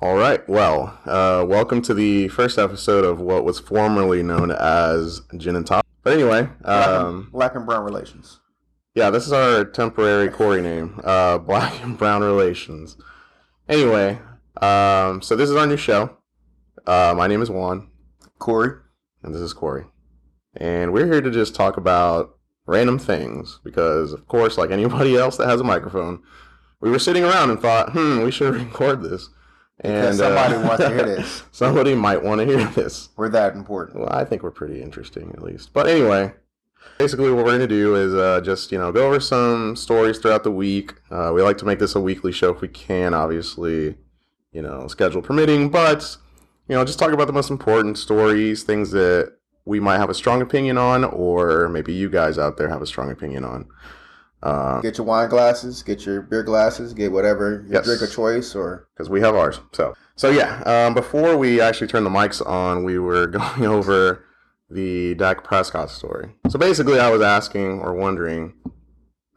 All right. Well, uh, welcome to the first episode of what was formerly known as Gin and Top. But anyway, um, Black and brown relations. yeah, this is our temporary Corey name, uh, Black and Brown Relations. Anyway, um, so this is our new show. Uh, my name is Juan, Corey. and this is Corey. And we're here to just talk about random things because, of course, like anybody else that has a microphone, we were sitting around and thought, hmm, we should record this. And Because somebody uh, wants to hear this. somebody might want to hear this. We're that important. Well, I think we're pretty interesting at least. But anyway, basically what we're going to do is uh, just, you know, go over some stories throughout the week. Uh, we like to make this a weekly show if we can, obviously, you know, schedule permitting. But, you know, just talk about the most important stories, things that we might have a strong opinion on, or maybe you guys out there have a strong opinion on. Uh, Get your wine glasses, get your beer glasses, get whatever your Yes. drink of choice or because we have ours. So, so yeah. Um, before we actually turned the mics on, we were going over the Dak Prescott story. So basically, I was asking or wondering,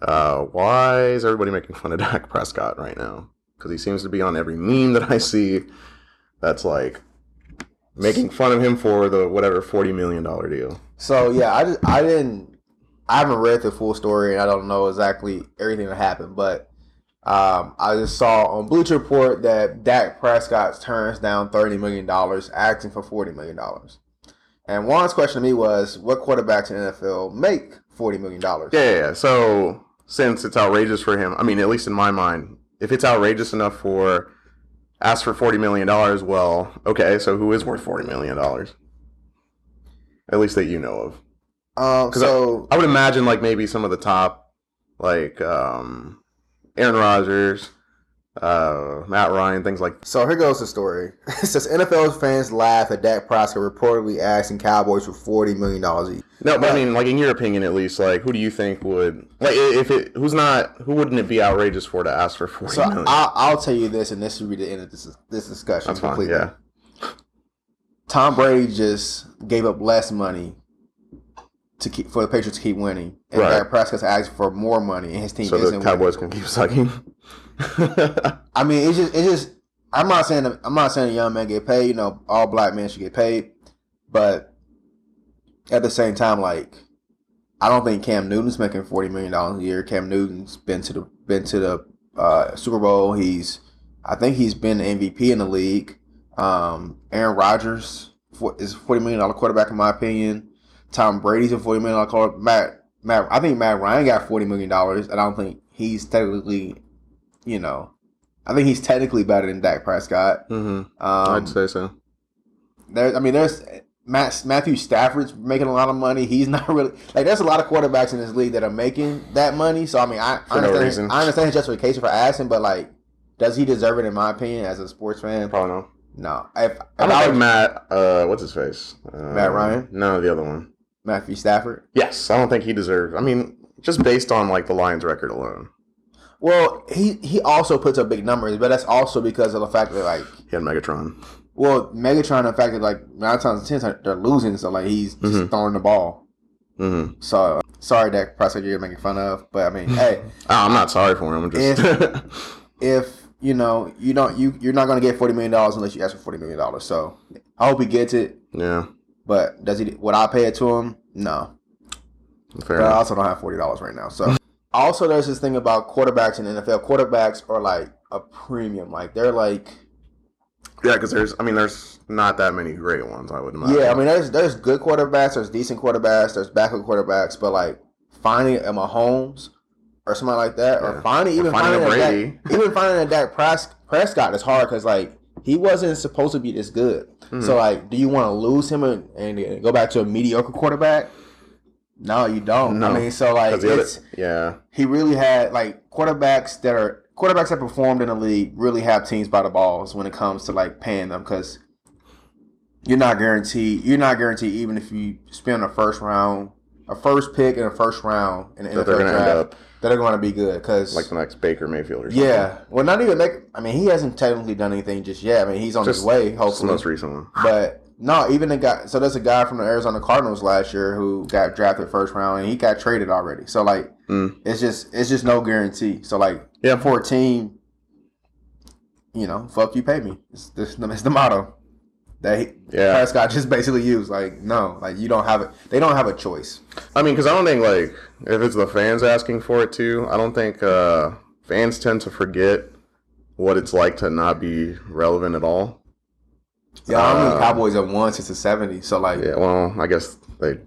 uh, why is everybody making fun of Dak Prescott right now? Because he seems to be on every meme that I see. That's like making fun of him for the whatever forty million dollar deal. So yeah, I I didn't I haven't read the full story and I don't know exactly everything that happened, but um, I just saw on Bleacher Report that Dak Prescott turns down thirty million dollars, asking for forty million dollars. And Juan's question to me was, what quarterbacks in the NFL make forty million dollars? Yeah. So since it's outrageous for him, I mean, at least in my mind, if it's outrageous enough for ask for forty million dollars, well, okay, so who is worth forty million dollars? At least that you know of. Um, 'Cause so I would imagine like maybe some of the top, like um, Aaron Rodgers, uh, Matt Ryan, things like. So here goes the story. It says NFL fans laugh at Dak Prescott reportedly asking Cowboys for forty million dollars each. No, but I mean, like in your opinion, at least, like who do you think would like if it who's not who wouldn't it be outrageous for to ask for forty So million? I'll, I'll tell you this, and this will be the end of this this discussion. That's fine. completely. Yeah. Tom Brady just gave up less money to keep for the Patriots to keep winning, and Right. Dak Prescott's asking for more money, and his team So isn't the Cowboys can keep sucking. I mean, it's just it's just. I'm not saying that- I'm not saying a young man get paid. You know, all black men should get paid, but at the same time, like I don't think Cam Newton's making forty million dollars a year. Cam Newton's been to the been to the uh, Super Bowl. He's I think he's been the MVP in the league. Um, Aaron Rodgers is a forty million dollar quarterback in my opinion. Tom Brady's a forty million dollar quarterback. Matt Matt I think Matt Ryan got forty million dollars, and I don't think he's technically, you know, I think he's technically better than Dak Prescott. hmm Um, I'd say so. there, I mean, there's Matt, Matthew Stafford's making a lot of money. He's not really like there's a lot of quarterbacks in this league that are making that money. So I mean, I, I no understand. reason. I understand his justification for asking, but like, does he deserve it? In my opinion, as a sports fan, Probably no. no. If, if I don't I think was Matt. Uh, what's his face? Uh, Matt Ryan? No, the other one. Matthew Stafford, Yes, I don't think he deserves. I mean, just based on like the Lions' record alone, well, he he also puts up big numbers, but that's also because of the fact that like, he had Megatron. well, Megatron, the fact that like nine times ten times they're losing, so like he's just Mhm. throwing the ball. hmm So sorry, Dak Prescott, you're making fun of, but I mean, hey. Oh, I'm not sorry for him. I'm just. if you know you don't you you're not going to get forty million dollars unless you ask for forty million dollars. So I hope he gets it. yeah, But does he? Would I pay it to him? No. fair But I also don't have forty dollars right now. So also there's this thing about quarterbacks in the NFL. Quarterbacks are like a premium. Like they're like Yeah, because there's. I mean, there's not that many great ones. I would imagine. yeah. I mean there's there's good quarterbacks. There's decent quarterbacks. There's backup quarterbacks. But like finding a Mahomes or somebody like that, or Yeah. finding Or even finding finding, a a Brady. Dak, even finding a Dak Pres- Prescott is hard because like he wasn't supposed to be this good. Mhm. So like, do you want to lose him and, and go back to a mediocre quarterback? No, you don't. No. I mean, so like, 'Cause the other- it's yeah, he really had like quarterbacks that are quarterbacks that performed in the league really have teams by the balls when it comes to like paying them because you're not guaranteed. You're not guaranteed even if you spend a first round, a first pick in a first round in the NFL draft, end up that they're going to be good because like the next Baker Mayfield or something. yeah, well, not even make. I mean, he hasn't technically done anything just yet. I mean, he's on his Just- way, That's the hopefully. most recent one. But no, even the guy. So there's a guy from the Arizona Cardinals last year who got drafted first round, and he got traded already. So like, Mm. it's just it's just no guarantee. So like, Yeah. for a team, you know, fuck you, pay me. It's, it's, it's the motto that he, Yeah. Prescott just basically used. Like, no, like you don't have it. They don't have a choice. I mean, because I don't think like if it's the fans asking for it too, I don't think uh, fans tend to forget what it's like to not be relevant at all. Yeah, I mean, Uh, Cowboys have won since the '70s. So like, Yeah, well, I guess they.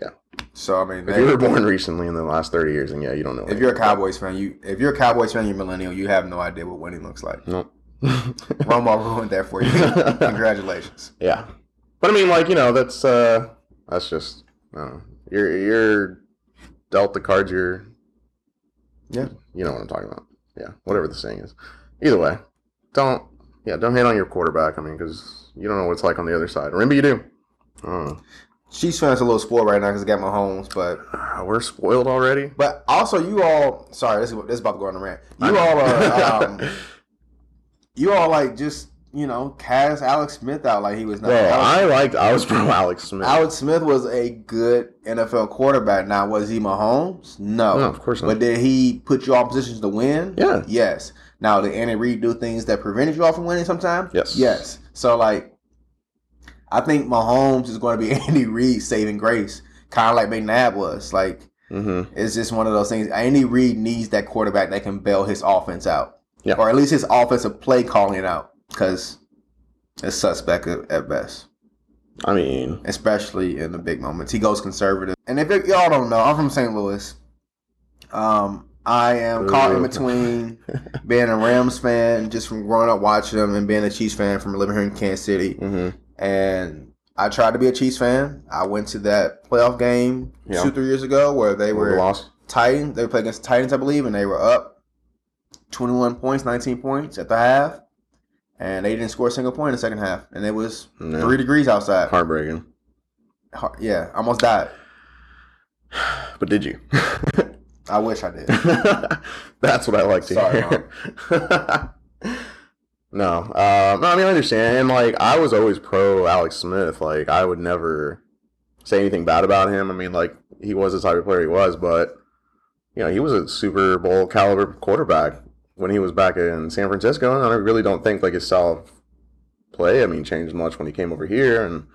Yeah. So I mean, If you were born recently in the last thirty years, and yeah, you don't know. if you're a Cowboys fan, you if you're a Cowboys fan, you're millennial. You have no idea what winning looks like. Nope. Romo ruined that for you. Congratulations. Yeah, but I mean, like you know, that's uh, that's just uh, you're you're dealt the cards. You're Yeah. you know what I'm talking about. Yeah, whatever the saying is. Either way, don't yeah, don't hate on your quarterback. I mean, because you don't know what it's like on the other side. Remember, you do. Uh, Chiefs fans a little spoiled right now because they got Mahomes, but we're spoiled already. but also you all. Sorry, this is this is about to go on a rant. You all are. Um, you all like just you know cast Alex Smith out like he was not. Well, I liked. I was pro Alex Smith. Alex Smith was a good NFL quarterback. Now was he Mahomes? No, no, of course not. But did he put you all in positions to win? Yeah. Yes. Now did Andy Reid do things that prevented you all from winning sometimes? Yes. Yes. So like, I think Mahomes is going to be Andy Reid saving grace, kind of like McNabb was. Like hmm it's just one of those things. Andy Reid needs that quarterback that can bail his offense out, Yeah. or at least his offensive play calling it out, because it's suspect at, at best I mean, especially in the big moments. He goes conservative. And if it, y'all don't know, I'm from St. Louis. Um, I am caught in between being a Rams fan, just from growing up watching them, and being a Chiefs fan from living here in Kansas City. hmm And I tried to be a Chiefs fan. I went to that playoff game Yeah. two, three years ago where they were lost. Titans. They were playing against the Titans, I believe, and they were up 21 points, 19 points at the half. And they didn't score a single point in the second half. And it was three degrees outside. Heartbreaking. Har- Yeah, almost died. But did you? I wish I did. That's what I like to Sorry, hear. no, um, no, I mean I understand, and like I was always pro Alex Smith. Like I would never say anything bad about him. I mean, like he was the type of player he was, but you know he was a Super Bowl caliber quarterback when he was back in San Francisco. And I really don't think like his style of play, I mean, changed much when he came over here, and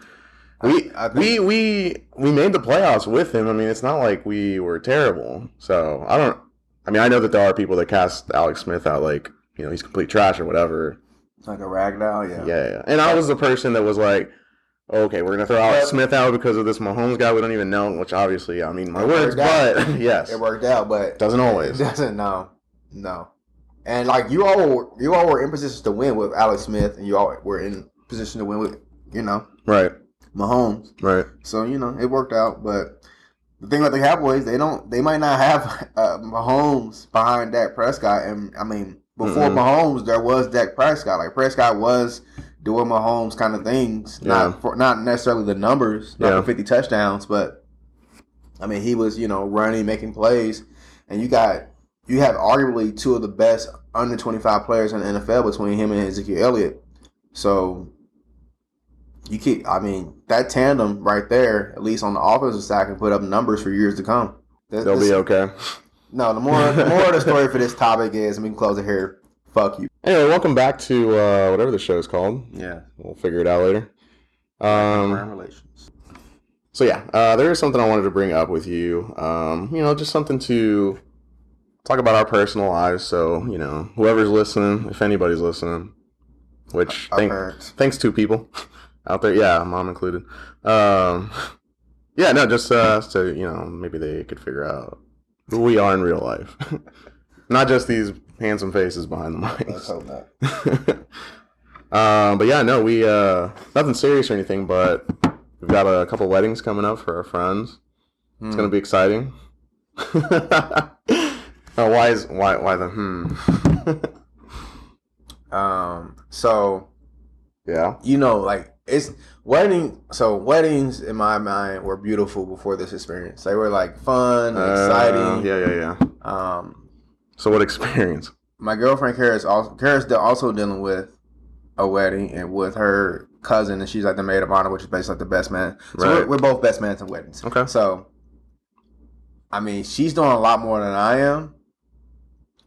we I think- we we we made the playoffs with him. I mean, it's not like we were terrible. So I don't. I mean, I know that there are people that cast Alex Smith out like you know he's complete trash or whatever. Like a rag doll, yeah. Yeah, yeah. And I was the person that was like, okay, we're gonna throw Alex Smith out because of this Mahomes guy we don't even know. Which obviously, I mean, my It words, but yes, It worked out, but doesn't always. doesn't. No, no. And like you all, were, you all were in positions to win with Alex Smith, and you all were in position to win with you know Right, Mahomes. right. So you know it worked out. But the thing about the Cowboys, they don't, they might not have uh, Mahomes behind Dak Prescott. And I mean, before Mhm. Mahomes, there was Dak Prescott. Like Prescott was doing Mahomes kind of things, Yeah. not for not necessarily the numbers, not Yeah. for fifty touchdowns, but I mean, he was you know running, making plays, and you got you have arguably two of the best under twenty five players in the NFL between him and Ezekiel Elliott. So you keep, I mean, that tandem right there, at least on the offensive side, can put up numbers for years to come. This- They'll this- be okay. No, the more the more the story for this topic is, and we can close it here. Fuck you. Anyway, welcome back to uh, whatever the show is called. Yeah. We'll figure it out later. Um, relations. So yeah, uh, there is something I wanted to bring up with you. Um, you know, just something to talk about our personal lives. So you know, whoever's listening, if anybody's listening, which thank, thanks to people out there, yeah, mom included. Um, yeah, no, just uh, so you know, maybe they could figure out who we are in real life, not just these handsome faces behind the Let's hope not. um, but yeah, no, we uh, nothing serious or anything, but we've got a couple weddings coming up for our friends. It's Hmm. gonna be exciting. Oh, why is why why the hmm? Um. So yeah, you know, like it's wedding. So weddings, in my mind, were beautiful before this experience. They were like fun, Uh, exciting. yeah, yeah, yeah. Um. So what experience? my girlfriend Kara's also Kara's also dealing with a wedding and with her cousin, and she's like the maid of honor, which is basically like the best man. So we're, Right. we're both best men in weddings. Okay. So, I mean, she's doing a lot more than I am,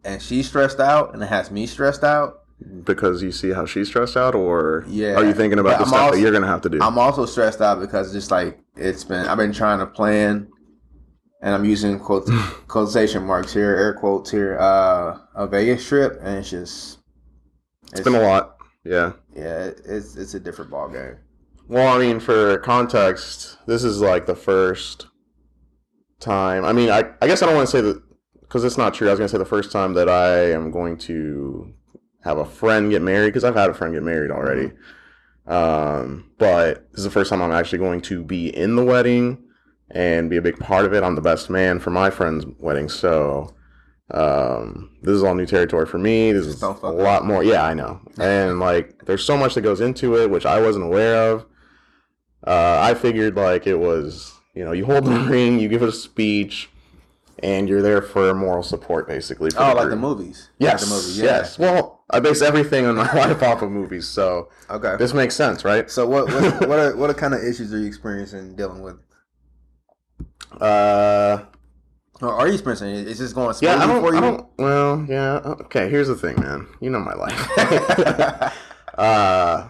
and she's stressed out, and it has me stressed out. because you see how she's stressed out, or Yeah. are you thinking about the I'm stuff also- that you're gonna have to do? I'm also stressed out because just like it's been, I've been trying to plan, and I'm using quote, quotation marks here, air quotes here, uh, a Vegas trip, and it's just, it's been a lot. Yeah. yeah, it's it's a different ball game. Well, I mean, for context, this is like the first time. I mean, I, I guess I don't want to say that because it's not true. I was going to say the first time that I am going to have a friend get married because I've had a friend get married already. Um, but this is the first time I'm actually going to be in the wedding and be a big part of it. I'm the best man for my friend's wedding, so um, this is all new territory for me. This is a lot more. Yeah, I know, and like there's so much that goes into it, which I wasn't aware of. Uh, I figured like it was, you know, you hold the ring, you give it a speech, and you're there for moral support, basically. For Oh, the like the movies. Yes, like the movies. Yeah. yes. Well, I base everything on my life off of movies, so Okay. this makes sense, right? So what what what are, what are kind of issues are you experiencing dealing with? Uh, Or are you experiencing? Is this going yeah, I don't, for I don't. Well, yeah. Okay, here's the thing, man. You know my life. uh,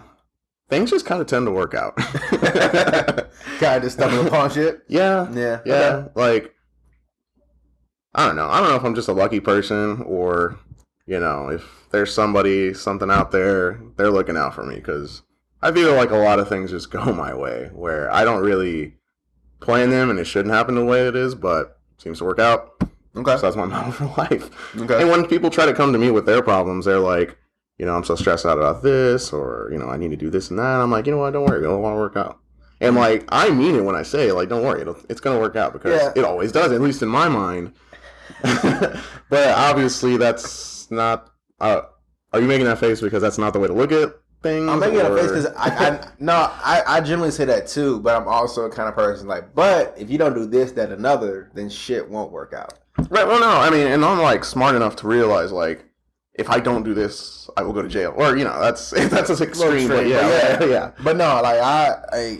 things just kind of tend to work out. kind of just stumble upon shit. yeah, Yeah. yeah. Okay. Like, I don't know. I don't know if I'm just a lucky person or, you know, if there's somebody, something out there, they're looking out for me because I feel like a lot of things just go my way where I don't really plan them and it shouldn't happen the way it is, but it seems to work out. Okay. So that's my model for life. Okay. And when people try to come to me with their problems, they're like, you know, I'm so stressed out about this, or you know, I need to do this and that. I'm like, you know what? Don't worry, it'll want to work out. And mm-hmm. like, I mean it when I say, like, don't worry, it'll, it's gonna work out because Yeah. it always does, at least in my mind. but obviously, that's not. Uh, are you making that face because that's not the way to look at things? I'm making a or- face because I, I no, I, I generally say that too, but I'm also a kind of person like, but if you don't do this, that, another, then shit won't work out. Right. Well, no. I mean, and I'm like smart enough to realize like if I don't do this, I will go to jail. Or you know, that's that's an extreme. But yeah, but yeah, yeah. But no, like I, I,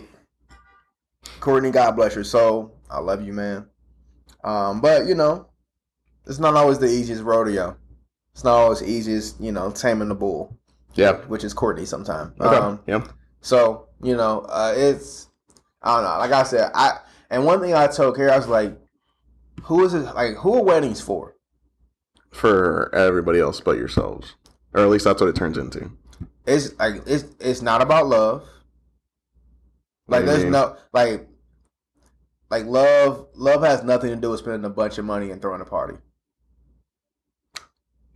Courtney, God bless her soul. I love you, man. Um, but you know, it's not always the easiest rodeo. It's not always the easiest, you know, taming the bull, Yeah. which is Courtney sometimes. Okay. Um, yeah. So you know, uh, it's I don't know. Like I said, I and one thing I told Carrie, I was like, "Who is it? Like, who are weddings for?" For everybody else but yourselves, or at least that's what it turns into. It's like it's it's not about love. Like there's no like like love love has nothing to do with spending a bunch of money and throwing a party.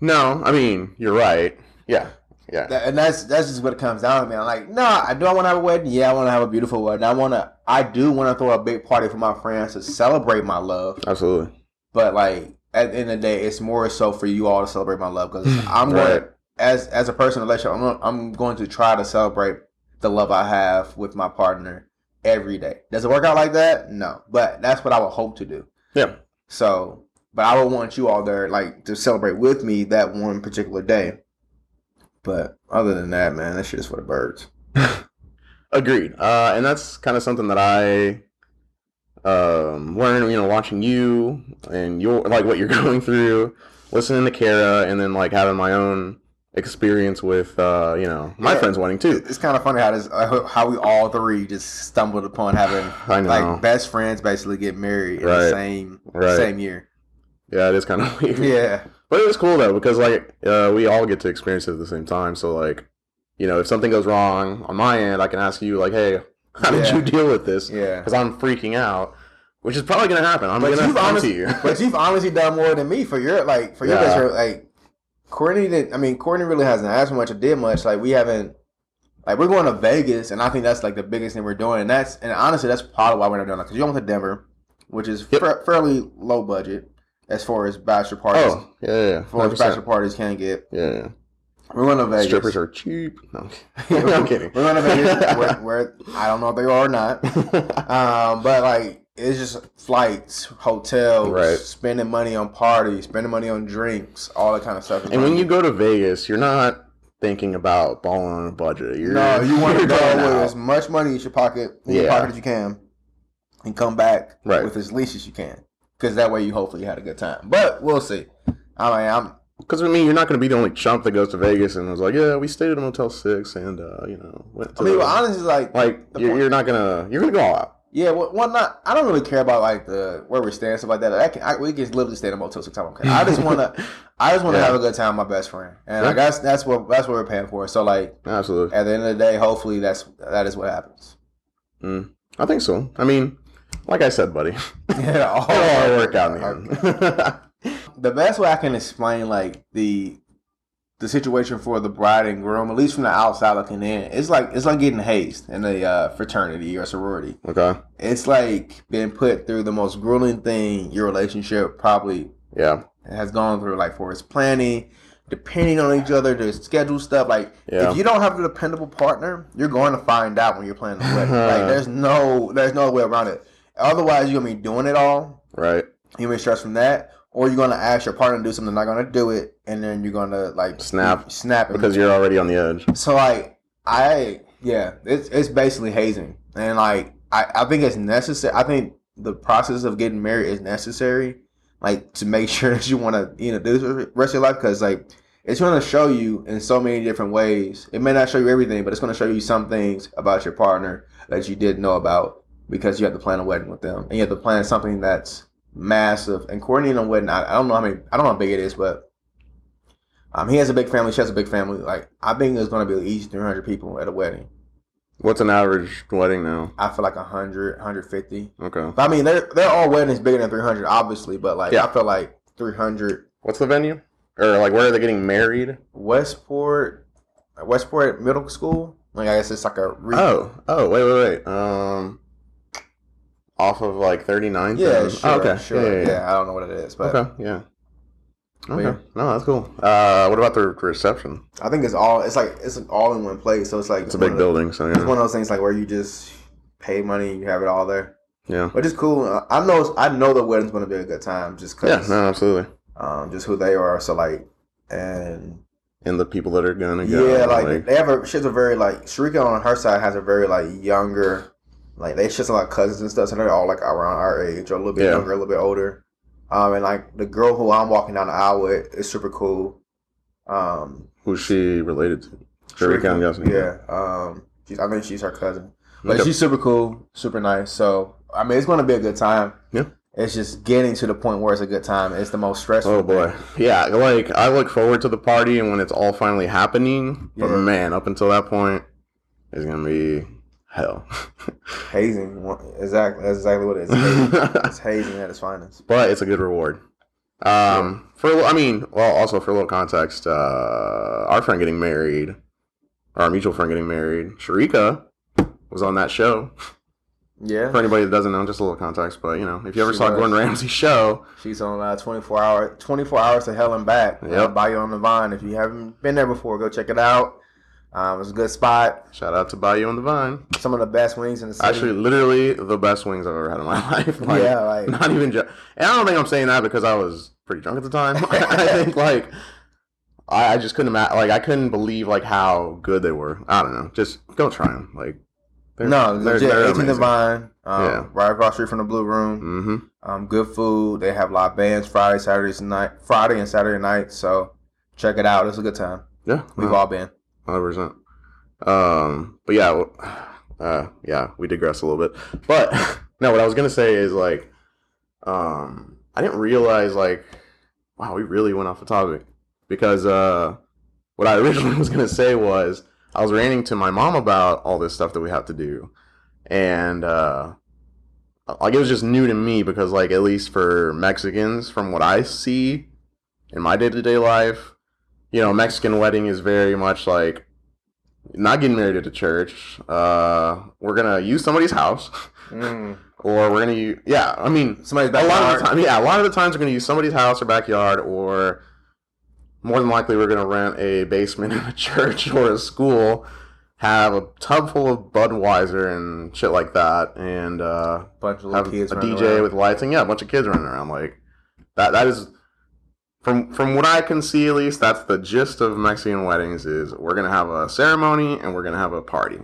No, I mean you're right. Yeah. Yeah. That- and that's that's just what it comes down to, man. Like, no, I do I want to have a wedding? Yeah, I want to have a beautiful wedding. I want to I do want to throw a big party for my friends to celebrate my love. Absolutely. But like at the end of the day, it's more so for you all to celebrate my love because I'm Right. going as as a person in a relationship, I'm gonna- I'm going to try to celebrate the love I have with my partner every day. Does it work out like that? No, but that's what I would hope to do. Yeah. So, but I would want you all there like to celebrate with me that one particular day. But other than that, man, that shit is for the birds. Agreed. Uh, and that's kind of something that I um, learned, you know, watching you and your like what you're going through, listening to Kara, and then like having my own experience with uh, you know my Yeah. friend's wedding too. It's kind of funny how this uh, how we all three just stumbled upon having like best friends basically get married in Right. the same Right. same year. Yeah, it is kind of weird. Yeah. But it was cool though because like uh, we all get to experience it at the same time. So like, you know, if something goes wrong on my end, I can ask you like, "Hey, how did you deal with this?" Yeah. Because I'm freaking out, which is probably gonna happen. I'm But gonna you've, to you. but you've honestly done more than me for your like for your Yeah. Like Courtney didn't. I mean, Courtney really hasn't asked much or did much. Like we haven't. Like we're going to Vegas, and I think that's like the biggest thing we're doing. And that's and honestly, that's probably why we're not doing it because you went to Denver, which is Yep. fa- fairly low budget as far as bachelor parties. oh, yeah, yeah, yeah. as far as 100%. bachelor parties can get. Yeah, yeah. We're going to Vegas. Strippers are cheap. No, I'm kidding. We're going to Vegas. where, where I don't know if they are or not. Um, but like it's just flights, hotels, Right. spending money on parties, spending money on drinks, all that kind of stuff. and when you go to Vegas, you're not thinking about balling on a budget. You're, no, you want to go with as much money in your pocket, in your pocket as you can, and come back Right. with as least as you can, because that way you hopefully had a good time. But we'll see. I mean, I'm Because I mean, you're not going to be the only chump that goes to Vegas and was like, "Yeah, we stayed at a Motel Six and uh, you know went to." I mean, well, honestly, like, like you're, you're not gonna you're gonna go all out. yeah, well, well, not. I don't really care about like the where we're staying stuff like that. I can, I, we can literally stay in a motel six times. Okay, I just want to, I just want to Yeah. have a good time with my best friend, and Yeah. like that's that's what that's what we're paying for. So like Absolutely, at the end of the day, hopefully that's that is what happens. mm, I think so. I mean, like I said, buddy, yeah, all work out in the end. the best way I can explain like the the situation for the bride and groom, at least from the outside looking in, it's like it's like getting hazed in a uh, fraternity or sorority. okay, It's like being put through the most grueling thing your relationship probably yeah, has gone through, like for its planning, depending on each other to schedule stuff. Like Yeah. if you don't have a dependable partner, you're going to find out when you're planning the wedding. like there's no there's no way around it. Otherwise, you're gonna be doing it all. right, You're gonna be stressed from that, or you're gonna ask your partner to do something, they're not gonna do it, and then you're gonna like Snap. snap because you're already on the edge. so like I yeah, it's it's basically hazing. And like I, I think it's necessary I think the process of getting married is necessary, like to make sure that you wanna, you know, do this the rest of your life because like it's gonna show you in so many different ways. It may not show you everything, but it's gonna show you some things about your partner that you didn't know about because you have to plan a wedding with them. And you have to plan something that's massive. And coordinating a wedding, I, I don't know how many I don't know how big it is, but um, he has a big family. She has a big family. Like I think there's going to be at least 300 people at a wedding. What's an average wedding now? I feel like 100, 150. Okay, But I mean, they're they're all weddings bigger than 300, obviously. But like Yeah. I feel like 300 what's the venue? Or like where are they getting married? Westport, Westport Middle School. Like I guess it's like a re- Oh, oh, wait, wait, wait. Um, off of like 39th. yeah, sure, oh, okay, sure, yeah, yeah, yeah, I don't know what it is, but Okay, yeah. Okay, Yeah. no, that's cool. Uh, what about the reception? I think it's all it's like it's all in one place. So it's like It's a big the- building, so It's one of those things like where you just pay money, you have it all there, yeah, which is cool. Uh, I know I know the wedding's going to be a good time just yeah. No, absolutely. um, just who they are. So like, and And the people that are gonna go. yeah, like, they have a she's a very like Sharika on her side has a very like younger, like they just a lot of cousins and stuff. So they're all like around our age or a little bit Yeah. younger, a little bit older. Um, and like the girl who I'm walking down the aisle with is super cool. Um, who's she related to? Sharika, I'm yeah. Um, she's I think she's her cousin, but Okay. she's super cool, super nice. So I mean, it's going to be a good time. Yeah. It's just getting to the point where it's a good time. It's the most stressful. Oh boy, thing. yeah. Like I look forward to the party and when it's all finally happening. But Yeah. man, up until that point, it's gonna be hell. hazing. Exactly. That's exactly what it is. Hazing. it's hazing at its finest. but it's a good reward. Um, for I mean, well, also for a little context, uh, our friend getting married, our mutual friend getting married, Sharika was on that show. Yeah. For anybody that doesn't know, just a little context. But you know, if you ever She saw was. Gordon Ramsay's show, She's on uh, 24 hour 24 hours to hell and back. Uh, Yep. Bayou on the Vine. If you haven't been there before, go check it out. Um, it's a good spot. shout out to Bayou on the Vine. Some of the best wings in the city. Actually, literally the best wings I've ever had in my life. Like, yeah, like not even just. And I don't think I'm saying that because I was pretty drunk at the time. I think like I, I just couldn't imagine. Like I couldn't believe like how good they were. I don't know. Just go try them. Like they're, no, legit. 18 the Vine. Um, Yeah. Right across the street from the Blue Room. Mm-hmm. Um, good food. They have live bands Friday, Saturdays night, Friday and Saturday night. So check it out. It's a good time. Yeah, We've all been. Hundred percent. Um, but yeah, uh, yeah, we digress a little bit. But no, what I was gonna say is like, um, I didn't realize like, wow, we really went off the topic because uh, what I originally was gonna say was I was ranting to my mom about all this stuff that we have to do, and uh, like it was just new to me because like at least for Mexicans, from what I see in my day to day life, you know, Mexican wedding is very much like not getting married at a church. Uh, we're gonna use somebody's house, Mm. or we're gonna use yeah. I mean, Somebody's a lot of backyard. the time, yeah, a lot of the times we're gonna use somebody's house or backyard, or more than likely we're gonna rent a basement in a church or a school, have a tub full of Budweiser and shit like that, and uh, bunch of have kids a DJ around. with lights and yeah, a bunch of kids running around. Like that. That is from from what I can see at least. That's the gist of Mexican weddings. Is we're gonna have a ceremony and we're gonna have a party.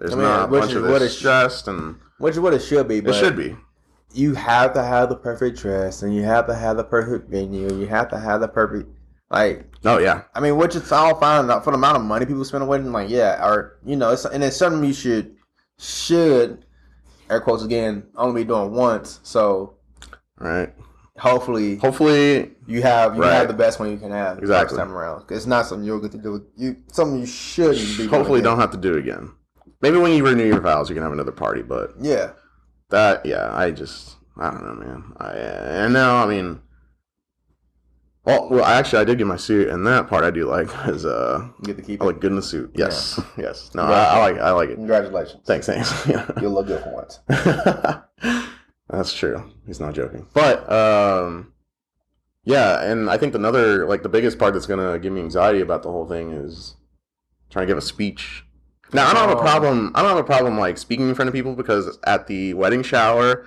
There's I mean, not a which bunch is of what this it- stressed and which is what it should be. But it should be. you have to have the perfect dress and you have to have the perfect venue and you have to have the perfect Like, Oh yeah, I mean, which it's all fine for the amount of money people spend on wedding. Like, yeah, or you know, it's and it's something you should should air quotes again only be doing once. So right. Hopefully Hopefully, you have you Right. have the best one you can have Exactly. time around. It's not something you're get to do. You something you shouldn't be. hopefully don't have to do again. Maybe when you renew your vows, you can have another party. But Yeah, that, yeah, I just, I don't know, man. I and now, I mean, well, well, actually, I did get my suit, and that part I do like is uh, you get to keep I look good in the suit. Yes, yes. No, I, I like, I like it. Congratulations. Thanks, thanks. Yeah. You'll look good for once. That's true. He's not joking. But um yeah, and I think another like the biggest part that's gonna give me anxiety about the whole thing is trying to give a speech. Now I don't have a Oh. problem I don't have a problem like speaking in front of people because at the wedding shower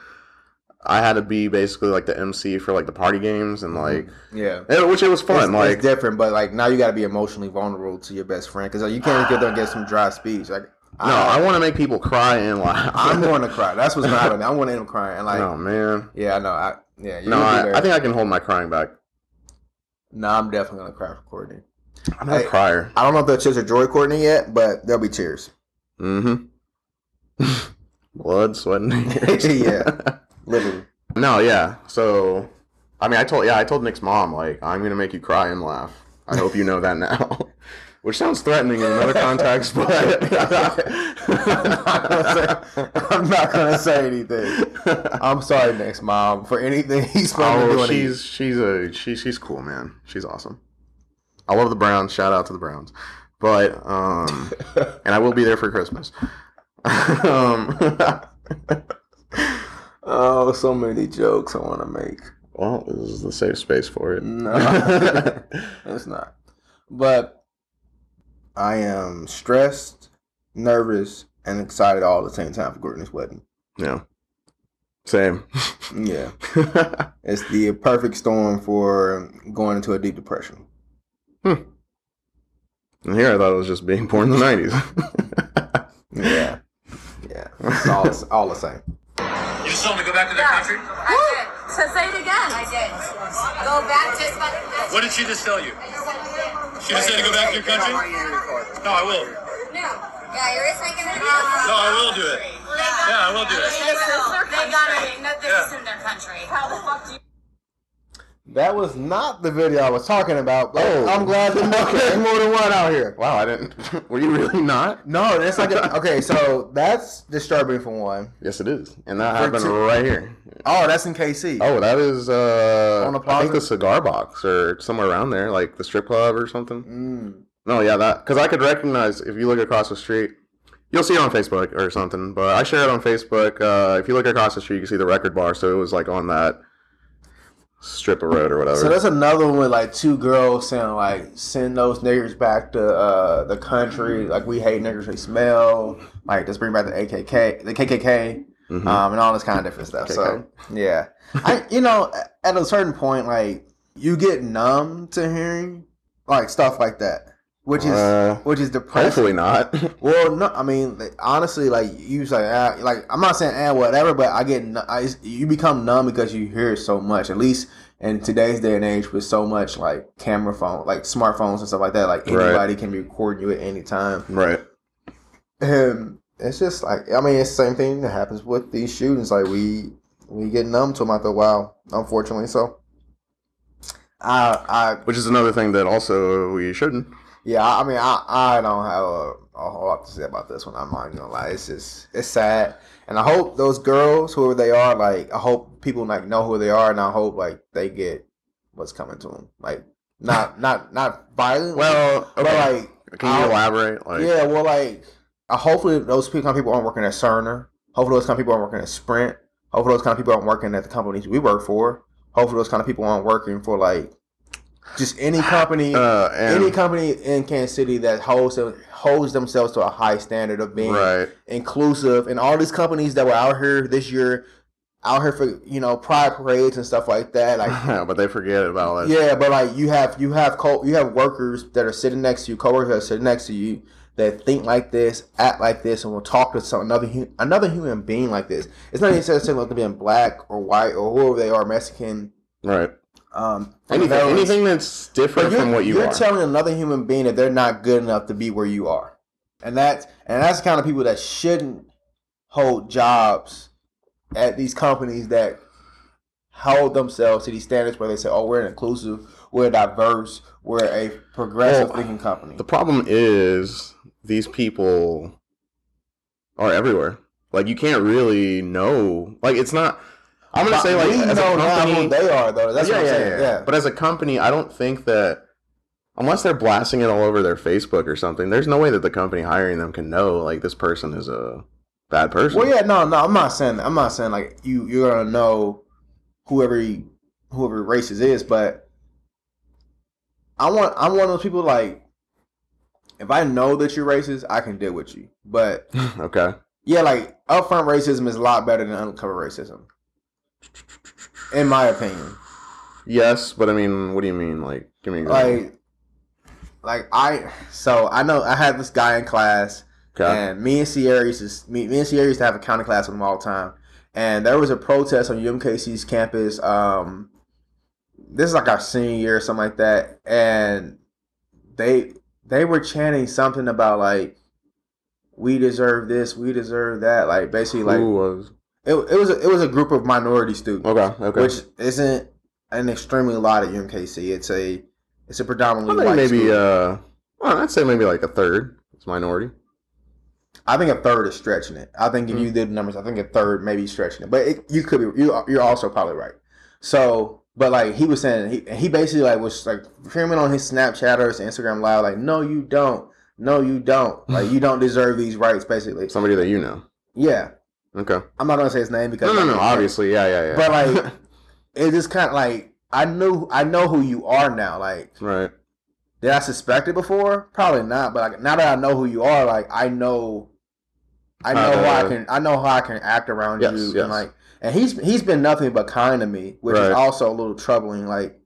I had to be basically like the MC for like the party games and like Yeah. which it was fun. Mm-hmm. It's, like it's different, but like now you got to be emotionally vulnerable to your best friend because you can't get there and get some dry speech. Like, no, I want to make people cry and laugh. I'm going to cry. That's what's gonna happen. I want to end up crying. And like, oh man. yeah, I know. I yeah, you No, I. I think I can hold my crying back. No, I'm definitely gonna cry for Courtney. I'm not Hey. a crier. I don't know if the tears are joy Courtney yet, but there'll be tears. Mm-hmm. Blood, sweat, and tears. Yeah. Literally. No, yeah. So, I mean, I told yeah, I told Nick's mom like I'm gonna make you cry and laugh. I hope you know that now. Which sounds threatening in another context, but I'm not gonna say anything. I'm sorry, Nick's mom, for anything he's planning to oh, she's she's a she, she's cool, man. She's awesome. I love the Browns. Shout out to the Browns. But um, and I will be there for Christmas. um, oh, so many jokes I want to make. well, this is the safe space for it. No, it's not. But I am stressed, nervous, and excited all at the same time for Courtney's wedding. yeah. Same. Yeah, it's the perfect storm for going into a deep depression. Hmm. And here I thought it was just being born in the nineties. Yeah, yeah, it's all, it's all the same. You just told them to go back to their country? I did. So say it again. I did. Go back to What did she just tell you? She just said to go back to your country? No, I will. No. Yeah, you're just making it. No, I will do it. Yeah, I will do it. They got it. This Yeah. isn't their country. How the fuck do you? That was not the video I was talking about. But Oh. I'm glad there's more, there's more than one out here. wow, I didn't. Were you really not? No, that's like a, okay. So that's disturbing for one. Yes, it is, and that For happened two- right here. Oh, that's in KC. Oh, that is uh, On the I think the cigar box or somewhere around there, like the strip club or something. Mm. No, yeah, that because I could recognize if you look across the street. You'll see it on Facebook or something, but I share it on Facebook. Uh, if you look across the street, you can see the record bar. So it was like on that strip of road or whatever. So that's another one with like two girls saying like send those niggers back to uh, the country. Like we hate niggers, they smell. Like let's bring back the AKK, the KKK, Mhm. um, and all this kind of different stuff. So yeah, I you know at a certain point like you get numb to hearing like stuff like that, which is Uh, which is depressing. Hopefully not. Well, no, I mean, like, honestly, like you say, ah, like I'm not saying ah, whatever, but I get, I, you become numb because you hear so much. At least in today's day and age, with so much like camera phone, like smartphones and stuff like that, like Right. anybody can be recording you at any time. right. And it's just like, I mean, it's the same thing that happens with these shootings. Like we, we get numb to them after a while, unfortunately. So, I, I, Which is another thing that also we shouldn't. Yeah, I mean, I, I don't have a, a whole lot to say about this one. I'm not gonna lie. It's just it's sad, and I hope those girls, whoever they are, like I hope people like know who they are, and I hope like they get what's coming to them. Like not not not violent. Well, but like Can you I'll- elaborate? Like, yeah, well, like uh, hopefully those people, kind of people aren't working at Cerner. Hopefully those kind of people aren't working at Sprint. Hopefully those kind of people aren't working at the companies we work for. Hopefully those kind of people aren't working for like just any company uh, any company in Kansas City that holds holds themselves to a high standard of being right. inclusive, and all these companies that were out here this year, out here for you know pride parades and stuff like that, like but they forget about that. yeah, but like you have you have co- you have workers that are sitting next to you, coworkers that are sitting next to you that think like this, act like this, and will talk to some another hu- another human being like this. It's not even necessarily about them being black or white or whoever they are, Mexican, Right. Um, Anything, anything that's different from what you are. you're are. telling another human being that they're not good enough to be where you are, and that's and that's the kind of people that shouldn't hold jobs at these companies that hold themselves to these standards where they say, "Oh, we're inclusive, we're diverse, we're a progressive Well, thinking company." the problem is these people are everywhere. Like you can't really know. Like it's not. I'm gonna say like we as know a now company, who they are, though. That's yeah, what I'm yeah, saying. yeah, Yeah, But as a company, I don't think that unless they're blasting it all over their Facebook or something, there's no way that the company hiring them can know like this person is a bad person. Well, yeah, no, no, I'm not saying I'm not saying like you you're gonna know whoever he, whoever racist is, but I want I'm one of those people like if I know that you're racist, I can deal with you. But okay. yeah, like upfront racism is a lot better than undercover racism, in my opinion. Yes, but I mean, what do you mean? Like, give me example. Like, like I so I know I had this guy in class. okay. And me and Sierra used to me, me and Sierra used to have a counting class with him all the time. And there was a protest on UMKC's campus. Um, this is like our senior year or something like that. And they they were chanting something about like we deserve this, we deserve that. Like basically like Who was? It, it was a, it was a group of minority students, Okay. Okay. which isn't an extremely lot at UMKC. It's a it's a predominantly think white maybe. school. Uh, well, I'd say maybe like a third. It's minority. I think a third is stretching it. I think if Mm-hmm. you did the numbers, I think a third maybe stretching it. But it, you could be you you're also probably right. So, but like he was saying, he he basically like was like filming on his Snapchat or his Instagram live, like, no, you don't, no, you don't, like you don't deserve these rights, basically. Somebody that you know. Yeah, Okay. I'm not gonna say his name because No, no, no. like, Obviously, yeah, yeah, yeah. But like, it just kind of like I knew I know who you are now. Like, right. did I suspect it before? Probably not. But like now that I know who you are, like I know, I know How how I can. I know how I can act around Yes, you. yes. And like, and he's he's been nothing but kind to me, which is also a little troubling. Like,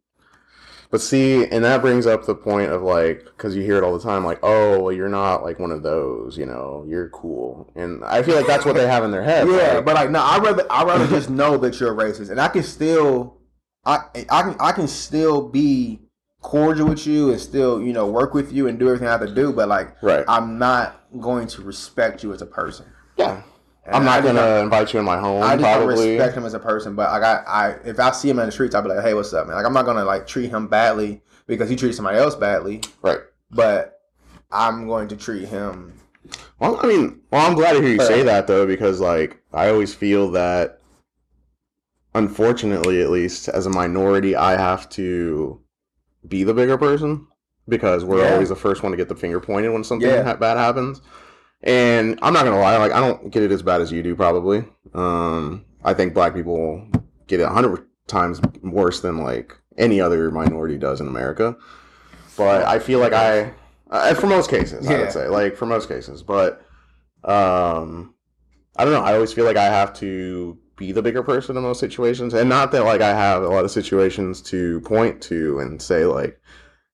But see, and that brings up the point of like, because you hear it all the time, like, oh, well, you're not like one of those, you know, you're cool, and I feel like that's what they have in their head. yeah, like, but like no, I rather I rather just know that you're racist, and I can still, I I can I can still be cordial with you and still you know work with you and do everything I have to do, but like right, I'm not going to respect you as a person. yeah. And I'm not gonna invite you in my home. I just don't probably. respect him as a person, but like I, I, if I see him in the streets, I'll be like, "Hey, what's up, man?" Like I'm not gonna like treat him badly because he treated somebody else badly, Right. but I'm going to treat him. Well, I mean, well, I'm glad to hear you say that though, because like I always feel that, unfortunately, at least as a minority, I have to be the bigger person because we're Yeah. always the first one to get the finger pointed when something Yeah. ha- bad happens. And I'm not gonna lie, like I don't get it as bad as you do, probably. Um, I think black people get it a hundred times worse than like any other minority does in America. But I feel like I, uh, for most cases, I would say, like for most cases, but um, I don't know. I always feel like I have to be the bigger person in most situations, and not that like I have a lot of situations to point to and say like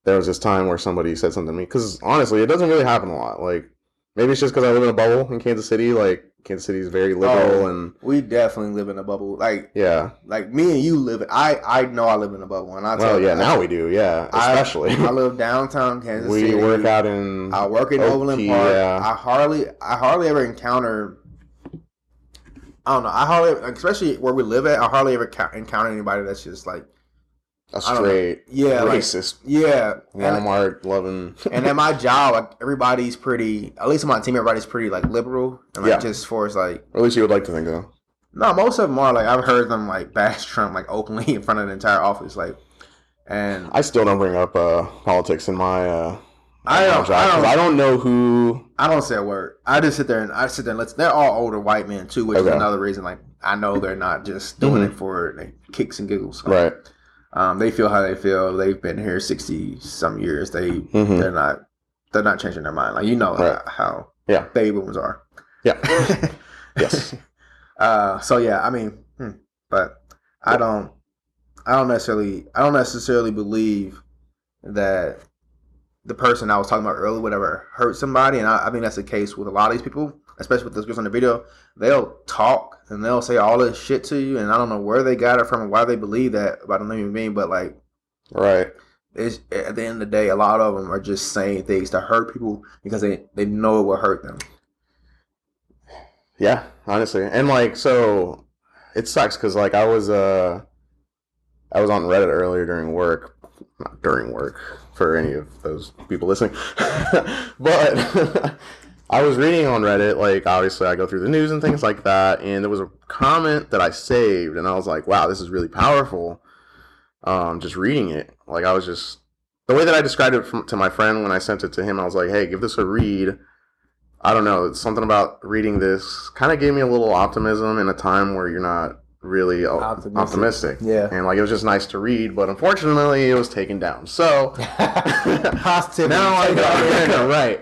there was this time where somebody said something to me because honestly, it doesn't really happen a lot. Like maybe it's just because I live in a bubble in Kansas City. Like Kansas City is very liberal Oh. and We definitely live in a bubble. Like, yeah. like me and you live. In I, I know I live in a bubble, and I tell Well, you, yeah. I- Now we do. Yeah, especially I, live downtown Kansas we City. We work out in. I work in Oak Overland Park. yeah. I hardly, I hardly ever encounter. I don't know. I hardly, especially where we live at, I hardly ever ca- encounter anybody that's just like, a straight yeah, racist yeah. And, Walmart loving. and at my job, like everybody's pretty. At least on my team, everybody's pretty like liberal and like Yeah. just for as like. or at least you would like to think so. No, most of them are like I've heard them like bash Trump like openly in front of the entire office, like. And I still don't bring up uh, politics in my. Uh, I don't- I don't- I don't know who. I don't say a word. I just sit there and I sit there and let's. They're all older white men too, which Okay. is another reason. Like I know they're not just doing Mhm. it for like, kicks and giggles. Right. Um, they feel how they feel. They've been here sixty some years. They Mhm. they're not they're not changing their mind. Like you know Right. how, how Yeah. baby boomers are. Yeah. yes. Uh, so yeah, I mean, hmm, but I don't, I don't necessarily, I don't necessarily believe that the person I was talking about earlier whatever, hurt somebody, and I, I think that's the case with a lot of these people. Especially with those girls on the video, they'll talk and they'll say all this shit to you, and I don't know where they got it from and why they believe that I about another human being, but like Right. it's at the end of the day, a lot of them are just saying things to hurt people because they they know it will hurt them. Yeah, honestly, and like so, it sucks because like I was uh, I was on Reddit earlier during work, not during work for any of those people listening, but I was reading on Reddit. Like obviously, I go through the news and things like that, and there was a comment that I saved, and I was like, wow, this is really powerful. Um, just reading it, like I was just the way that I described it from, to my friend when I sent it to him. I was like, hey, give this a read. I don't know. It's something about reading this kind of gave me a little optimism in a time where you're not really Optimistic. optimistic. Yeah. And like it was just nice to read, but unfortunately it was taken down. So now I Take it out of the got right.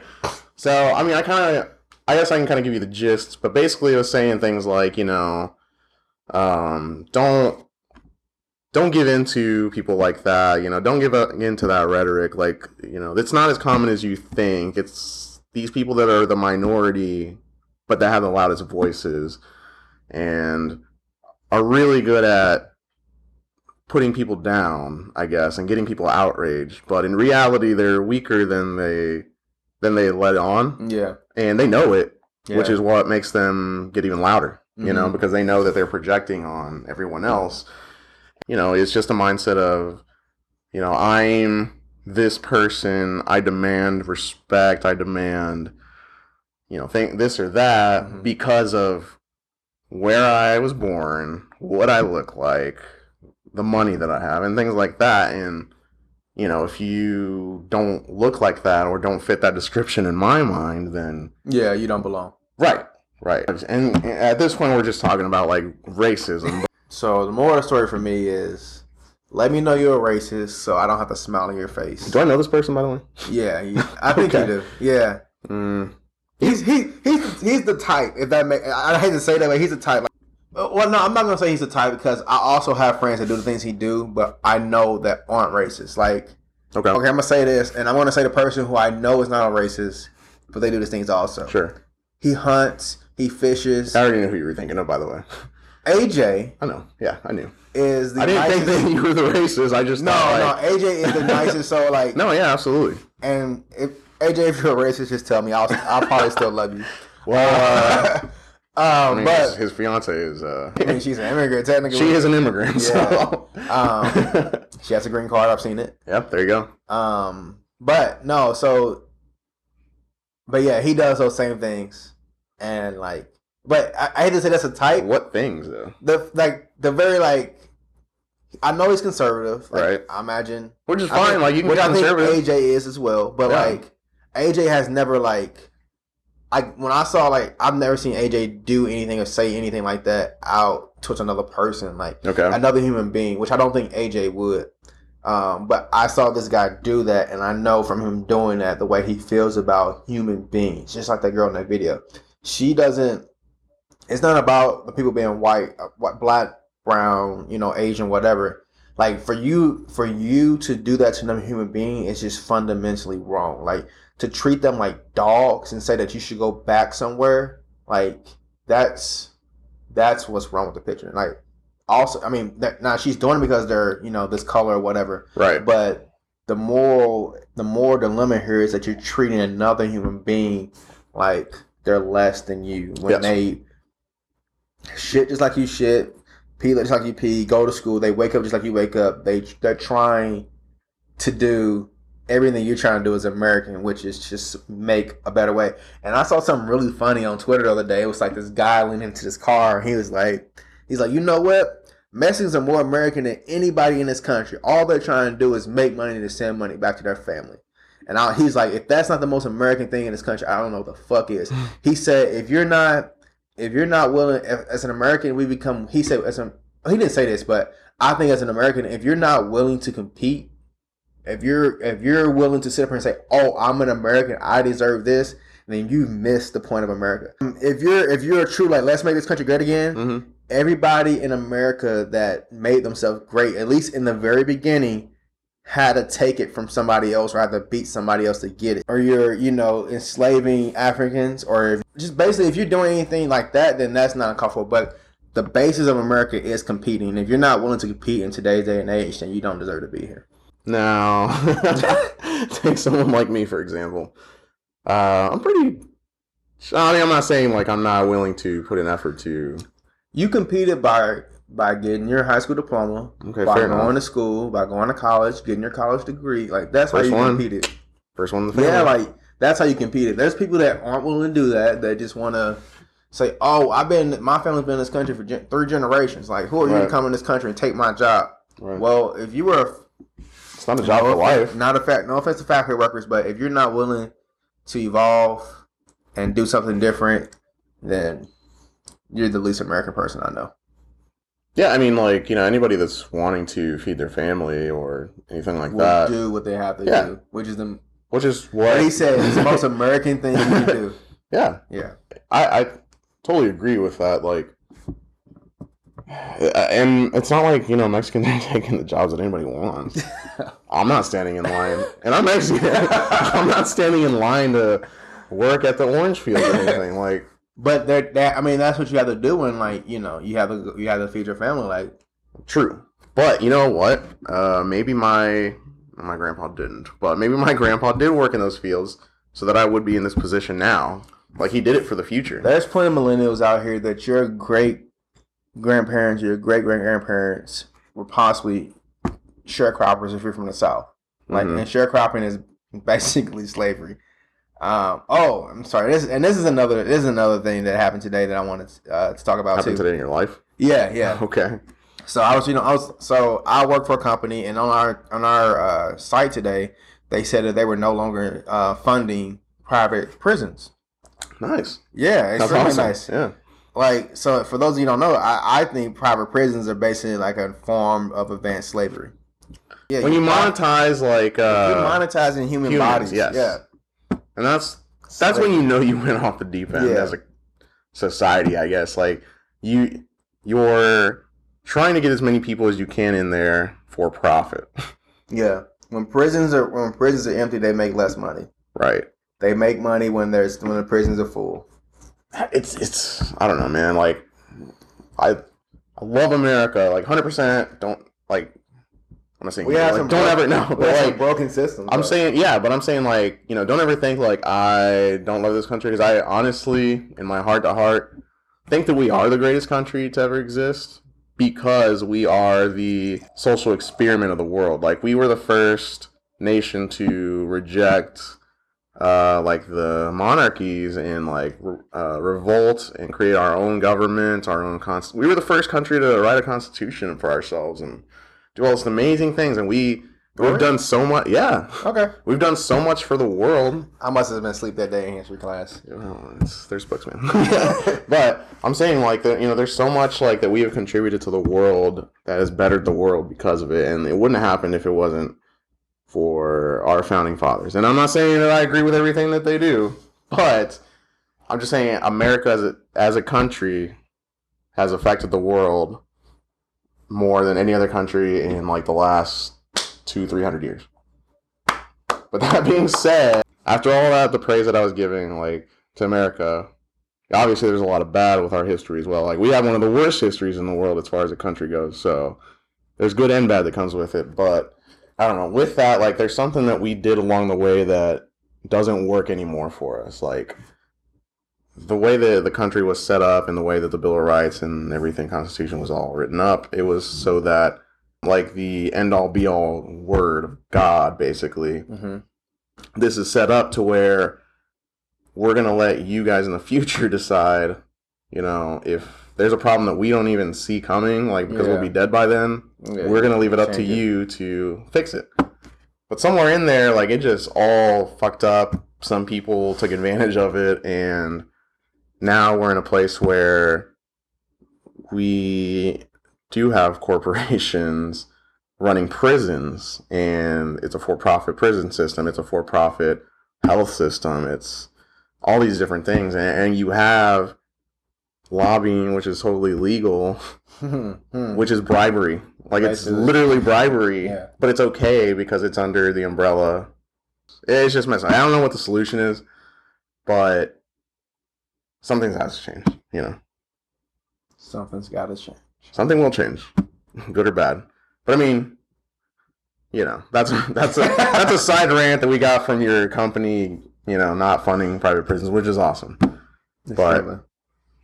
So I mean, I kind of, I guess I can kind of give you the gist, but basically it was saying things like, you know, um, don't don't give in to people like that. You know, don't give into that rhetoric. Like, you know, it's not as common as you think. It's these people that are the minority, but that have the loudest voices, and are really good at putting people down, I guess, and getting people outraged. But in reality, they're weaker than they than they let on, Yeah. and they know it, which is what makes them get even louder. You know, Mhm. because they know that they're projecting on everyone else. You know, it's just a mindset of, you know, I'm this person. I demand respect. I demand, you know, think this or that Mhm. because of where I was born, what I look like, the money that I have, and things like that. And you know, if you don't look like that or don't fit that description in my mind, then Yeah, you don't belong. right, right. And at this point, we're just talking about like racism. So the moral of the story for me is let me know you're a racist so I don't have to smile in your face. Do I know this person by the way? Yeah, you, I think Okay. you do. Yeah. Mm, He's he he's he's the type. If that make I hate to say that, but he's the type. Like, well, no, I'm not gonna say he's the type because I also have friends that do the things he do, but I know that aren't racist. Like, okay, okay, I'm gonna say this, and I'm gonna say the person who I know is not a racist, but they do these things also. sure. He hunts, he fishes. I already knew who you were thinking of, by the way. AJ I know. Yeah, I knew. is the I didn't think that you were the racist. I just No, thought, like, no, AJ is the nicest. So like, no, yeah, absolutely. and if AJ, if you're a racist, just tell me. I'll I'll probably still love you. Well, uh, I um, mean, but his, his fiance is. Uh, I mean, she's an immigrant technically. she is an immigrant. So. Um, She has a green card. I've seen it. yep. There you go. Um, but no, so, but yeah, he does those same things, and like, but I, I hate to say that's a type. What things though? The like the very like, I know he's conservative, like, Right. I imagine, Which is I fine. think- like you can which be I think. AJ is as well, but Yeah. like AJ has never like. I when I saw like I've never seen AJ do anything or say anything like that out towards another person like okay. another human being, which I don't think AJ would. Um, but I saw this guy do that, and I know from him doing that the way he feels about human beings, just like that girl in that video. She doesn't. It's not about the people being white, uh, white, black, brown, you know, Asian, whatever. Like for you, for you to do that to another human being is just fundamentally wrong. Like to treat them like dogs and say that you should go back somewhere, like that's that's what's wrong with the picture. Like also, I mean, that, now she's doing it because they're you know this color or whatever. right. But the moral, the moral dilemma here is that you're treating another human being like they're less than you when Yes. they shit just like you shit, pee just like you pee, go to school, they wake up just like you wake up. They they're trying to do everything you're trying to do as an American, which is just make a better way. And I saw something really funny on Twitter the other day. It was like this guy leaned into this car and he was like, he's like, you know what? Mexicans are more American than anybody in this country. All they're trying to do is make money to send money back to their family. And I, he's like, if that's not the most American thing in this country, I don't know what the fuck is. He said, if you're not, if you're not willing, if, as an American, we become. He said, as a, he didn't say this, but I think as an American, if you're not willing to compete, if you're if you're willing to sit up and say, "Oh, I'm an American, I deserve this," then you miss the point of America. If you're if you're a true like, let's make this country great again. hmm Everybody in America that made themselves great, at least in the very beginning, had to take it from somebody else or had to beat somebody else to get it, or you're you know enslaving Africans, or if, just basically if you're doing anything like that, then that's not uncomfortable. But the basis of America is competing. If you're not willing to compete in today's day and age, then you don't deserve to be here. Now, take someone like me for example. Uh, I'm pretty. I mean, I'm not saying like I'm not willing to put an effort to. You competed by by getting your high school diploma, Okay, by fair going enough. to school, by going to college, getting your college degree. Like that's First how you one. competed. First one in the family. Yeah, like that's how you competed. There's people that aren't willing to do that. That just want to say, "Oh, I've been my family's been in this country for gen- three generations. Like, who are you to come in this country and take my job?" Right. Well, if you were it's not a job no for life. not a fact, no offense to factory workers, but if you're not willing to evolve and do something different, then you're the least American person I know. Yeah, I mean, like you know, anybody that's wanting to feed their family or anything like Will that, do what they have to Yeah. do, which is the which is what what he said is the most American thing you can do. Yeah, Yeah, I, I totally agree with that. Like, and it's not like you know Mexicans are taking the jobs that anybody wants. I'm not standing in line, and I'm Mexican. I'm not standing in line to work at the orange field or anything. Like, but that that I mean that's what you have to do when like you know you have to you have to feed your family. Like true, but you know what? Uh, maybe my my grandpa didn't, but maybe my grandpa did work in those fields so that I would be in this position now. Like he did it for the future. there's plenty of millennials out here that your great grandparents, your great great grandparents were possibly sharecroppers if you're from the south. Like Mhm. and sharecropping is basically slavery. Um, oh, I'm sorry. This and this is another this is another thing that happened today that I wanted to, uh, to talk about happened too. today in your life. Yeah, yeah. Okay. So I was, you know, I was so I work for a company, and on our on our uh, site today, they said that they were no longer uh, funding private prisons. Nice. Yeah, it's That's really awesome. nice. Yeah. Like, so for those of you who don't know, I, I think private prisons are basically like a form of advanced slavery. Yeah, When you buy- monetize like you're uh, monetizing human humans, bodies. yes. Yeah, and that's that's when you know you went off the deep end Yeah. as a society, I guess. Like you you're trying to get as many people as you can in there for profit. yeah. When prisons are when prisons are empty, they make less money. Right. They make money when there's when the prisons are full. It's it's I don't know, man. Like I I love America, like hundred percent. Don't like I'm not saying We have like, some don't ever no, We but like broken systems. I'm though. saying yeah, but I'm saying like you know don't ever think like I don't love this country because I honestly in my heart to heart think that we are the greatest country to ever exist because we are the social experiment of the world. Like we were the first nation to reject uh, like the monarchies and like uh, revolt and create our own government, our own const. We were the first country to write a constitution for ourselves and do all these amazing things. And we Really? we've done so much. Yeah, Okay. we've done so much for the world. I must have been asleep that day in history class. Well, it's, there's books, man. but I'm saying like that, you know, there's so much like that we have contributed to the world that has bettered the world because of it, and it wouldn't have happened if it wasn't for our founding fathers. And I'm not saying that I agree with everything that they do, but I'm just saying America as a as a country has affected the world more than any other country in like the last two, three hundred years. But that being said, after all that, the praise that I was giving, like to America, obviously there's a lot of bad with our history as well. Like we have one of the worst histories in the world as far as the country goes. So there's good and bad that comes with it. But I don't know. With that, like there's something that we did along the way that doesn't work anymore for us. Like the way that the country was set up and the way that the Bill of Rights and everything Constitution was all written up, it was so that like the end all be all word of God, basically, Mm-hmm. this is set up to where we're gonna let you guys in the future decide, you know, if there's a problem that we don't even see coming, like because Yeah. we'll be dead by then, we're gonna leave it up to it. you to fix it. But somewhere in there, like it just all fucked up. Some people took advantage of it, and now we're in a place where we do have corporations running prisons, and it's a for-profit prison system. It's a for-profit health system. It's all these different things, and, and you have lobbying, which is totally legal, Hmm, hmm. which is bribery. Like it's literally bribery, Yeah. but it's okay because it's under the umbrella. It's just messing. I don't know what the solution is, but something has to change. You know, Something's got to change. something will change, good or bad. But I mean, you know, that's that's a that's a side rant that we got from your company. You know, not funding private prisons, which is awesome. But-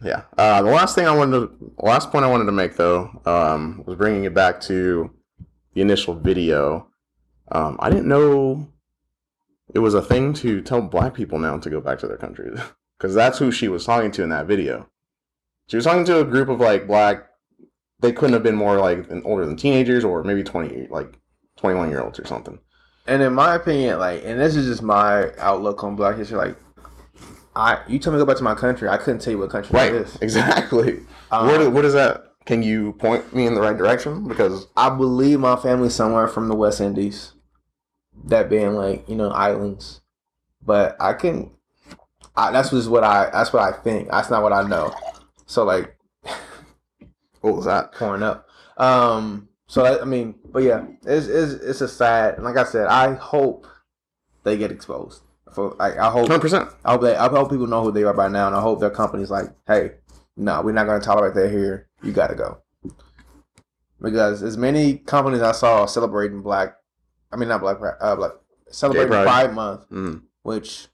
Yeah. Uh, the last thing I wanted to, last point I wanted to make though, um, was bringing it back to the initial video. Um, I didn't know it was a thing to tell black people now to go back to their countries because that's who she was talking to in that video. She was talking to a group of like black. They couldn't have been more like older than teenagers or maybe twenty, like twenty-one year olds or something. And in my opinion, like, and this is just my outlook on Black history. Like, I you tell me to go back to my country, I couldn't tell you what country Right. that is. Exactly. Um, what, what is that? Can you point me in the right direction? Because I believe my family's somewhere from the West Indies, that being like you know islands, but I can. I, that's just what I. That's what I think. That's not what I know. So like what was that? pouring up. Um. So I, I mean, but yeah, it's, it's it's a sad. Like I said, I hope they get exposed. For like, I hope Hundred percent. I hope they, I hope people know who they are by now, and I hope their company's like, hey, no, we're not going to tolerate that here. You got to go. Because as many companies I saw celebrating Black, I mean not Black, uh, Black celebrating Pride. Pride. Month, Mm. which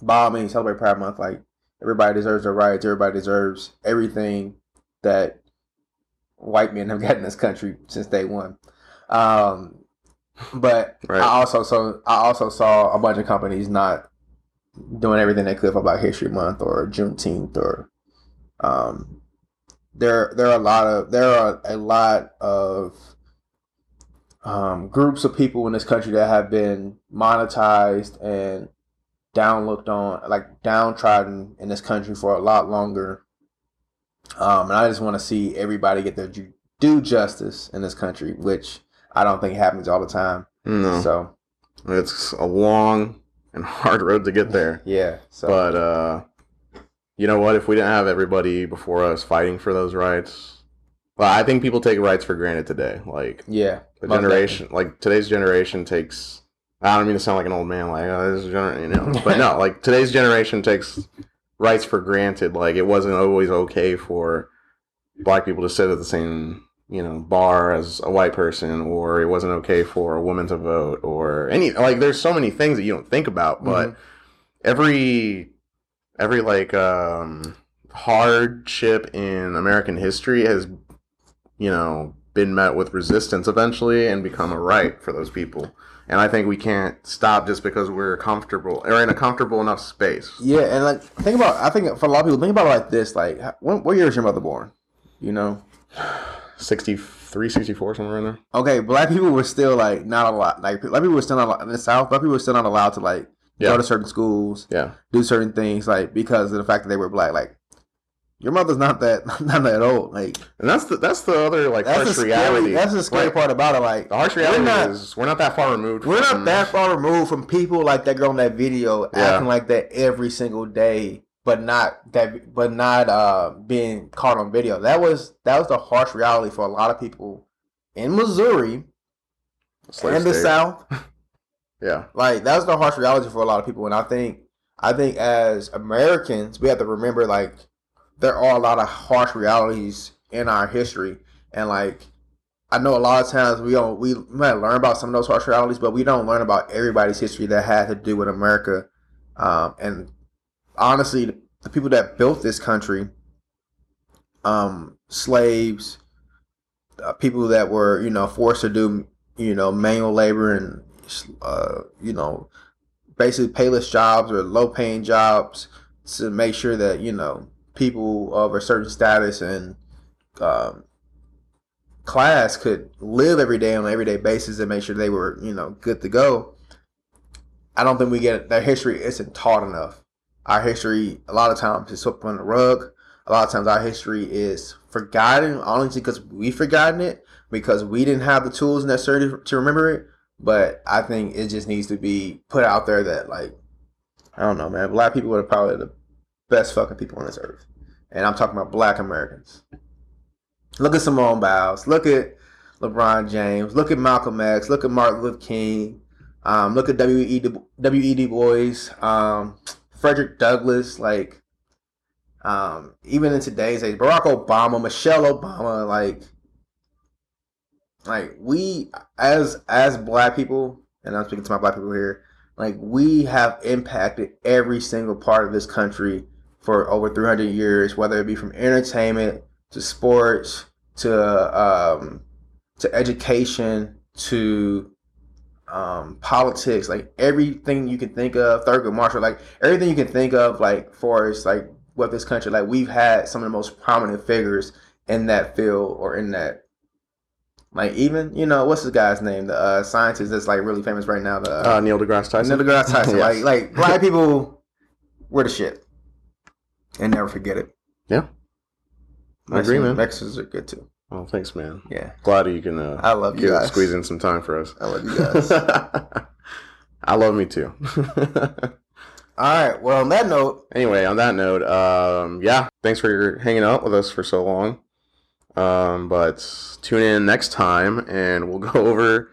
by all means celebrate Pride Month. Like everybody deserves their rights. Everybody deserves everything that white men have gotten in this country since day one. Um, but Right. I also so I also saw a bunch of companies not doing everything they could for Black History Month or Juneteenth or um there there are a lot of there are a lot of um, groups of people in this country that have been monetized and downlooked on like downtrodden in this country for a lot longer um, and I just want to see everybody get their due justice in this country which I don't think it happens all the time No, so it's a long and hard road to get there. yeah so But uh, you know what? If we didn't have everybody before us fighting for those rights, well, I think people take rights for granted today. Like yeah the generation, like today's generation takes. I don't mean to sound like an old man, like oh, this is gener-, you know, but no, like today's generation takes rights for granted. Like it wasn't always okay for black people to sit at the same you know bar as a white person, or it wasn't okay for a woman to vote, or any like. There's so many things that you don't think about, but Mhm. every every like um hardship in American history has you know been met with resistance eventually and become a right for those people. And I think we can't stop just because we're comfortable or in a comfortable enough space. Yeah, and like think about, I think for a lot of people, think about it like this: like, when, what year was your mother born? You know, 63, 64, somewhere in there. okay, black people were still like not a lot. Like black people were still not allowed- in the South. Black people were still not allowed to like Yeah. go to certain schools, Yeah. do certain things, like because of the fact that they were black. Like, your mother's not that not that old. Like And that's the that's the other like harsh scary. reality. That's the scary Right. part about it. Like The harsh we're reality not- is we're not that far removed. We're from, not that far removed from people like that girl in that video Yeah. acting like that every single day, but not that, but not uh, being caught on video. That was that was the harsh reality for a lot of people in Missouri slave and the. South. Yeah. Like that was the harsh reality for a lot of people, and I think I think as Americans we have to remember like there are a lot of harsh realities in our history, and like I know a lot of times we don't we might learn about some of those harsh realities, but we don't learn about everybody's history that had to do with America. Um, and honestly, the, people that built this country, um, slaves, uh, people that were you know forced to do you know manual labor and uh, you know basically payless jobs or low paying jobs to make sure that you know people of a certain status and um, class could live every day on an everyday basis and make sure they were you know good to go. I don't think we get their history isn't taught enough. Our history a lot of times is swept under the rug. A lot of times our history is forgotten, honestly because we've forgotten it because we didn't have the tools necessary to, remember it. But I think it just needs to be put out there that like I don't know, man. Black people are probably the best fucking people on this earth, and I'm talking about Black Americans. Look at Simone Biles. Look at LeBron James. Look at Malcolm X. Look at Martin Luther King. Um, look at W.E. Du- W.E. Du Bois. Um, Frederick Douglass. Like, um, even in today's age, Barack Obama, Michelle Obama. Like, like we as as Black people, and I'm speaking to my Black people here. Like, we have impacted every single part of this country for over 300 years, whether it be from entertainment to sports to um, to education to um, politics, like everything you can think of, Thurgood Marshall, like everything you can think of, like for us, like what this country, like we've had some of the most prominent figures in that field or in that, like even you know what's this guy's name, the uh, scientist that's like really famous right now, the Uh, Neil deGrasse Tyson. Neil deGrasse Tyson. Yes. Like like black people, we're the shit, and never forget it. Yeah. I agree, man. Mexicans are good too. Well, thanks, man. Yeah, Glad you can uh, I love you guys. squeeze in some time for us. I love you guys. I love me too. All right. Well, on that note, anyway, on that note, um, yeah, thanks for hanging out with us for so long. Um, but tune in next time and we'll go over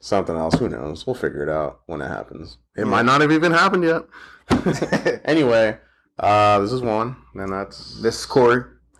something else. Who knows? We'll figure it out when it happens. It might not have even happened yet. anyway, uh, this is Juan, and that's this is Corey.